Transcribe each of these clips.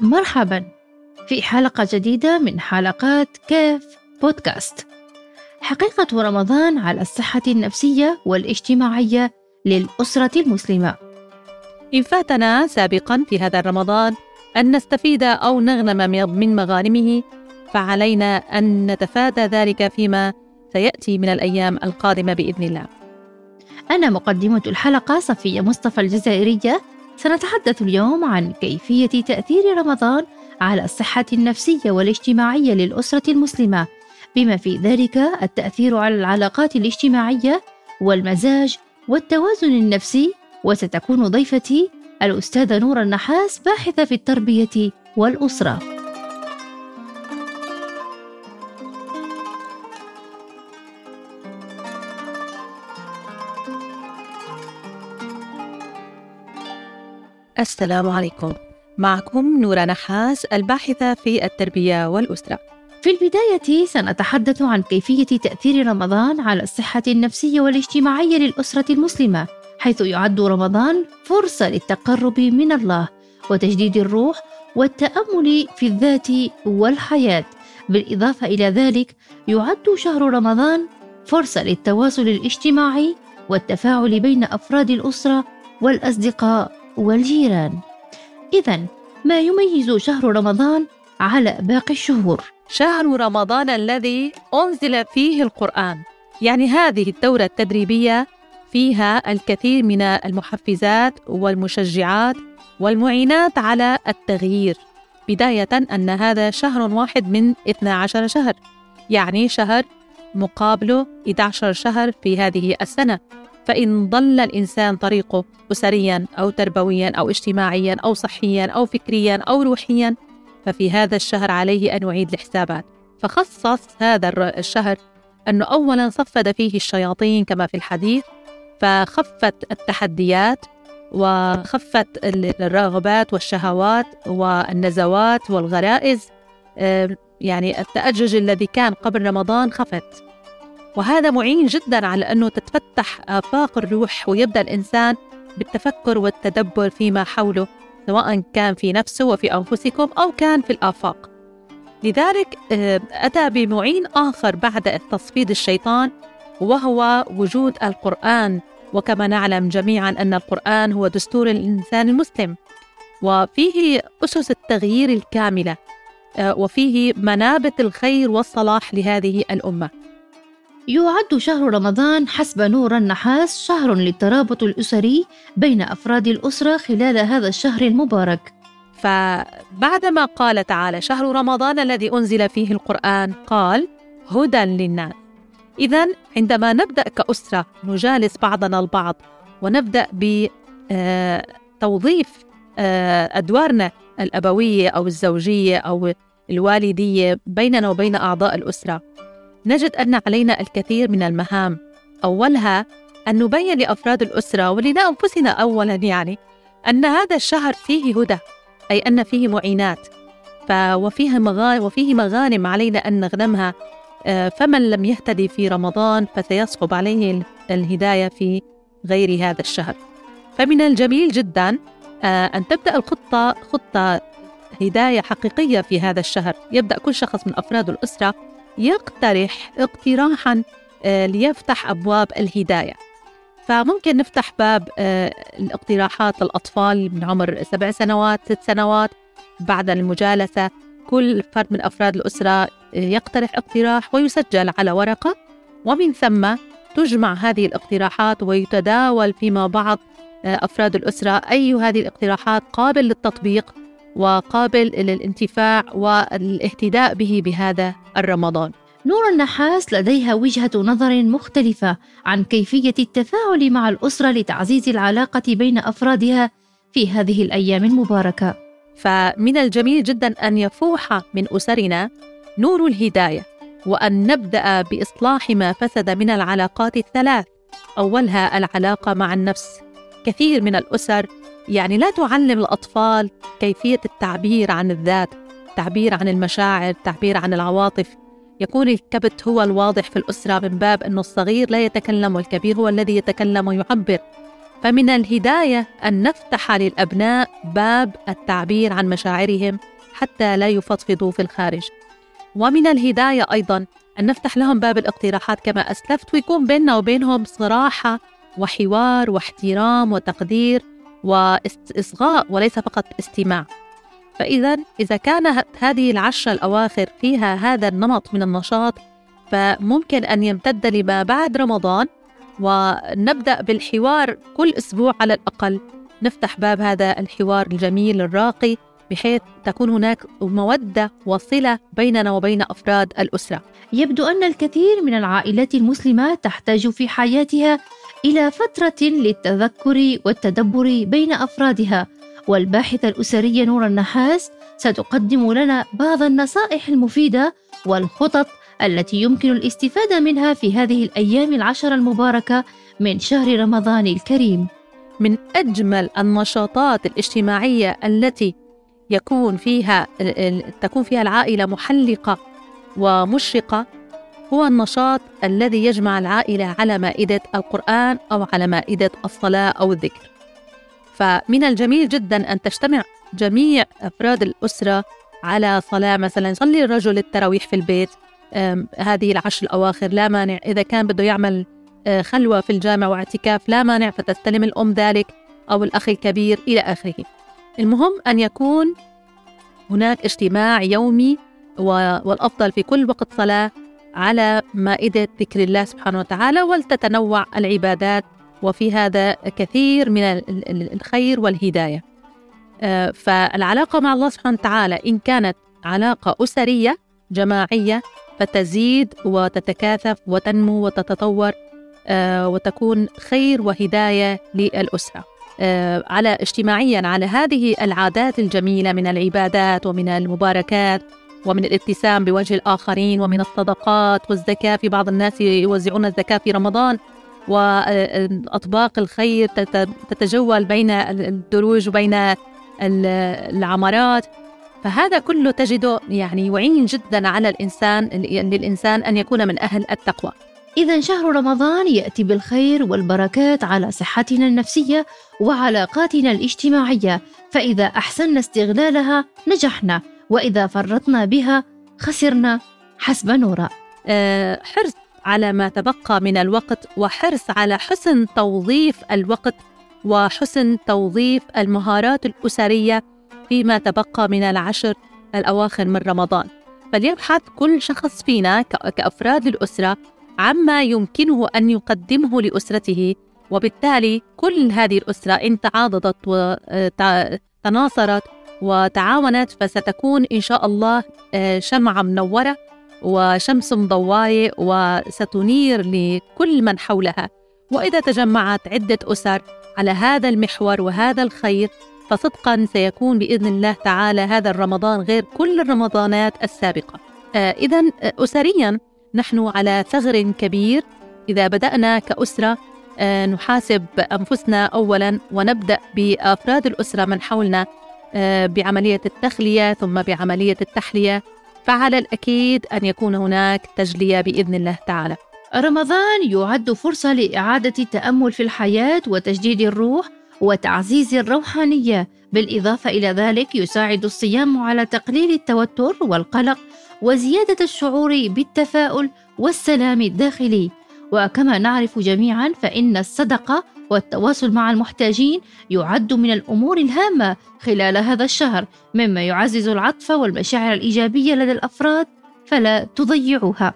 مرحبا في حلقة جديدة من حلقات كيف بودكاست. حقيقة رمضان على الصحة النفسية والاجتماعية للأسرة المسلمة. إن فاتنا سابقا في هذا الرمضان أن نستفيد أو نغنم من مغانمه فعلينا أن نتفادى ذلك فيما سيأتي من الأيام القادمة بإذن الله. أنا مقدمة الحلقة صفية مصطفى الجزائرية سنتحدث اليوم عن كيفية تأثير رمضان على الصحة النفسية والاجتماعية للأسرة المسلمة بما في ذلك التأثير على العلاقات الاجتماعية والمزاج والتوازن النفسي وستكون ضيفتي الأستاذة نور النحاس باحثة في التربية والأسرة. السلام عليكم. معكم نورة نحاس الباحثة في التربية والأسرة. في البداية سنتحدث عن كيفية تأثير رمضان على الصحة النفسية والاجتماعية للأسرة المسلمة حيث يعد رمضان فرصة للتقرب من الله وتجديد الروح والتأمل في الذات والحياة. بالإضافة إلى ذلك يعد شهر رمضان فرصة للتواصل الاجتماعي والتفاعل بين أفراد الأسرة والأصدقاء والجيران. إذا ما يميز شهر رمضان على باقي الشهور؟ شهر رمضان الذي أنزل فيه القرآن. يعني هذه الدورة التدريبية فيها الكثير من المحفزات والمشجعات والمعينات على التغيير بداية أن هذا شهر واحد من 12 شهر يعني شهر مقابله 11 شهر في هذه السنة. فإن ضل الإنسان طريقه أسريا أو تربويا أو اجتماعيا أو صحيا أو فكريا أو روحيا ففي هذا الشهر عليه أن يعيد الحسابات. فخصص هذا الشهر أنه أولا صفد فيه الشياطين كما في الحديث فخفت التحديات وخفت الرغبات والشهوات والنزوات والغرائز. يعني التأجج الذي كان قبل رمضان خفت. وهذا معين جدا على أنه تتفتح آفاق الروح ويبدأ الإنسان بالتفكر والتدبر فيما حوله سواء كان في نفسه وفي أنفسكم أو كان في الآفاق. لذلك آه، أتى بمعين آخر بعد تصفيد الشيطان وهو وجود القرآن. وكما نعلم جميعا أن القرآن هو دستور الإنسان المسلم وفيه أسس التغيير الكاملة آه، وفيه منابت الخير والصلاح لهذه الأمة. يعد شهر رمضان حسب نور النحاس شهر للترابط الأسري بين أفراد الأسرة خلال هذا الشهر المبارك. فبعدما قال تعالى شهر رمضان الذي أنزل فيه القرآن قال هدى للناس. إذا عندما نبدأ كأسرة نجالس بعضنا البعض ونبدأ بتوظيف آه، آه، أدوارنا الأبوية أو الزوجية أو الوالدية بيننا وبين أعضاء الأسرة. نجد أن علينا الكثير من المهام. أولها أن نبين لأفراد الأسرة ولأنفسنا أولا يعني أن هذا الشهر فيه هدى أي أن فيه معينات. وفيه مغانم, وفيه مغانم علينا أن نغنمها. آه، فمن لم يهتدي في رمضان فسيصعب عليه الهداية في غير هذا الشهر. فمن الجميل جدا آه، أن تبدأ الخطة خطة هداية حقيقية في هذا الشهر. يبدأ كل شخص من أفراد الأسرة يقترح اقتراحا آه، ليفتح أبواب الهداية. فممكن نفتح باب آه، الاقتراحات للاطفال من عمر سبع سنوات ست سنوات بعد المجالسة. كل فرد من أفراد الأسرة آه، يقترح اقتراح ويسجل على ورقة. ومن ثم تجمع هذه الاقتراحات ويتداول فيما بعض أفراد الأسرة أي هذه الاقتراحات قابل للتطبيق وقابل للانتفاع والاهتداء به بهذا الرمضان نور النحاس لديها وجهة نظر مختلفة عن كيفية التفاعل مع الأسرة لتعزيز العلاقة بين أفرادها في هذه الأيام المباركة. فمن الجميل جدا أن يفوح من أسرنا نور الهداية وأن نبدأ بإصلاح ما فسد من العلاقات الثلاث. أولها العلاقة مع النفس. كثير من الأسر يعني لا تعلم الأطفال كيفية التعبير عن الذات، التعبير عن المشاعر، التعبير عن العواطف. يكون الكبت هو الواضح في الأسرة من باب أنه الصغير لا يتكلم والكبير هو الذي يتكلم ويعبر فمن الهداية أن نفتح للأبناء باب التعبير عن مشاعرهم حتى لا يفضفضوا في الخارج ومن الهداية أيضا أن نفتح لهم باب الاقتراحات كما أسلفت ويكون بيننا وبينهم صراحة وحوار واحترام وتقدير وإصغاء وليس فقط استماع. فإذا إذا كانت هذه العشرة الأواخر فيها هذا النمط من النشاط فممكن أن يمتد لما بعد رمضان ونبدأ بالحوار كل أسبوع على الأقل. نفتح باب هذا الحوار الجميل الراقي بحيث تكون هناك مودة وصلة بيننا وبين أفراد الأسرة. يبدو أن الكثير من العائلات المسلمة تحتاج في حياتها إلى فترة للتذكر والتدبر بين أفرادها والباحثة الأسرية نور النحاس ستقدم لنا بعض النصائح المفيدة والخطط التي يمكن الاستفادة منها في هذه الأيام العشر المباركة من شهر رمضان الكريم. من أجمل النشاطات الاجتماعية التي يكون فيها تكون فيها العائلة محلقة ومشرقة هو النشاط الذي يجمع العائلة على مائدة القرآن أو على مائدة الصلاة أو الذكر. فمن الجميل جدا أن تجتمع جميع أفراد الأسرة على صلاة مثلا. يصلي الرجل التراويح في البيت هذه العشر الأواخر لا مانع. إذا كان بده يعمل آه، خلوة في الجامع واعتكاف لا مانع. فتستلم الأم ذلك أو الأخ الكبير إلى آخره. المهم أن يكون هناك اجتماع يومي والأفضل في كل وقت صلاة على مائدة ذكر الله سبحانه وتعالى ولتتنوع العبادات. وفي هذا كثير من الخير والهداية. آه، فالعلاقة مع الله سبحانه وتعالى إن كانت علاقة أسرية جماعية فتزيد وتتكاثف وتنمو وتتطور آه، وتكون خير وهداية للأسرة. آه، على اجتماعيا على هذه العادات الجميلة من العبادات ومن المباركات ومن الابتسام بوجه الآخرين ومن الصدقات والزكاة. في بعض الناس يوزعون الزكاة في رمضان وأطباق الخير تتجول بين الدروج وبين العمارات. فهذا كله تجده يعني يعين جدا على الإنسان للإنسان أن يكون من أهل التقوى. إذا شهر رمضان يأتي بالخير والبركات على صحتنا النفسية وعلاقاتنا الاجتماعية. فإذا أحسننا استغلالها نجحنا. وإذا فرطنا بها خسرنا حسب نورا. أه حرص على ما تبقى من الوقت وحرص على حسن توظيف الوقت وحسن توظيف المهارات الأسرية فيما تبقى من العشر الأواخر من رمضان. فليبحث كل شخص فينا كأفراد الأسرة عما يمكنه أن يقدمه لأسرته وبالتالي كل هذه الأسرة إن تعاضدت وتناصرت وتعاونت فستكون إن شاء الله آه، شمعة منورة وشمس مضواية وستنير لكل من حولها. وإذا تجمعت عدة أسر على هذا المحور وهذا الخير فصدقا سيكون بإذن الله تعالى هذا الرمضان غير كل الرمضانات السابقة. آه اذا آه، اسريا نحن على ثغر كبير. إذا بدأنا كأسرة نحاسب أنفسنا اولا ونبدأ بأفراد الأسرة من حولنا. آه بعملية التخلية ثم بعملية التحلية. فعلى الأكيد أن يكون هناك تجلية بإذن الله تعالى. رمضان يعد فرصة لإعادة التأمل في الحياة وتجديد الروح وتعزيز الروحانية. بالإضافة إلى ذلك يساعد الصيام على تقليل التوتر والقلق وزيادة الشعور بالتفاؤل والسلام الداخلي. وكما نعرف جميعا فإن الصدقه والتواصل مع المحتاجين يعد من الأمور الهامة خلال هذا الشهر مما يعزز العطف والمشاعر الإيجابية لدى الأفراد فلا تضيعوها.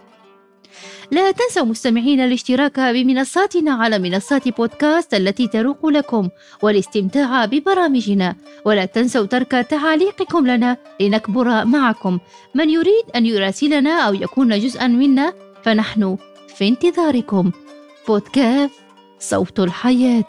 لا تنسوا مستمعين الاشتراك بمنصاتنا على منصات بودكاست التي تروق لكم والاستمتاع ببرامجنا ولا تنسوا ترك تعاليقكم لنا لنكبر معكم. من يريد أن يراسلنا أو يكون جزءا منا فنحن في انتظاركم. بودكاست صوت الحياة.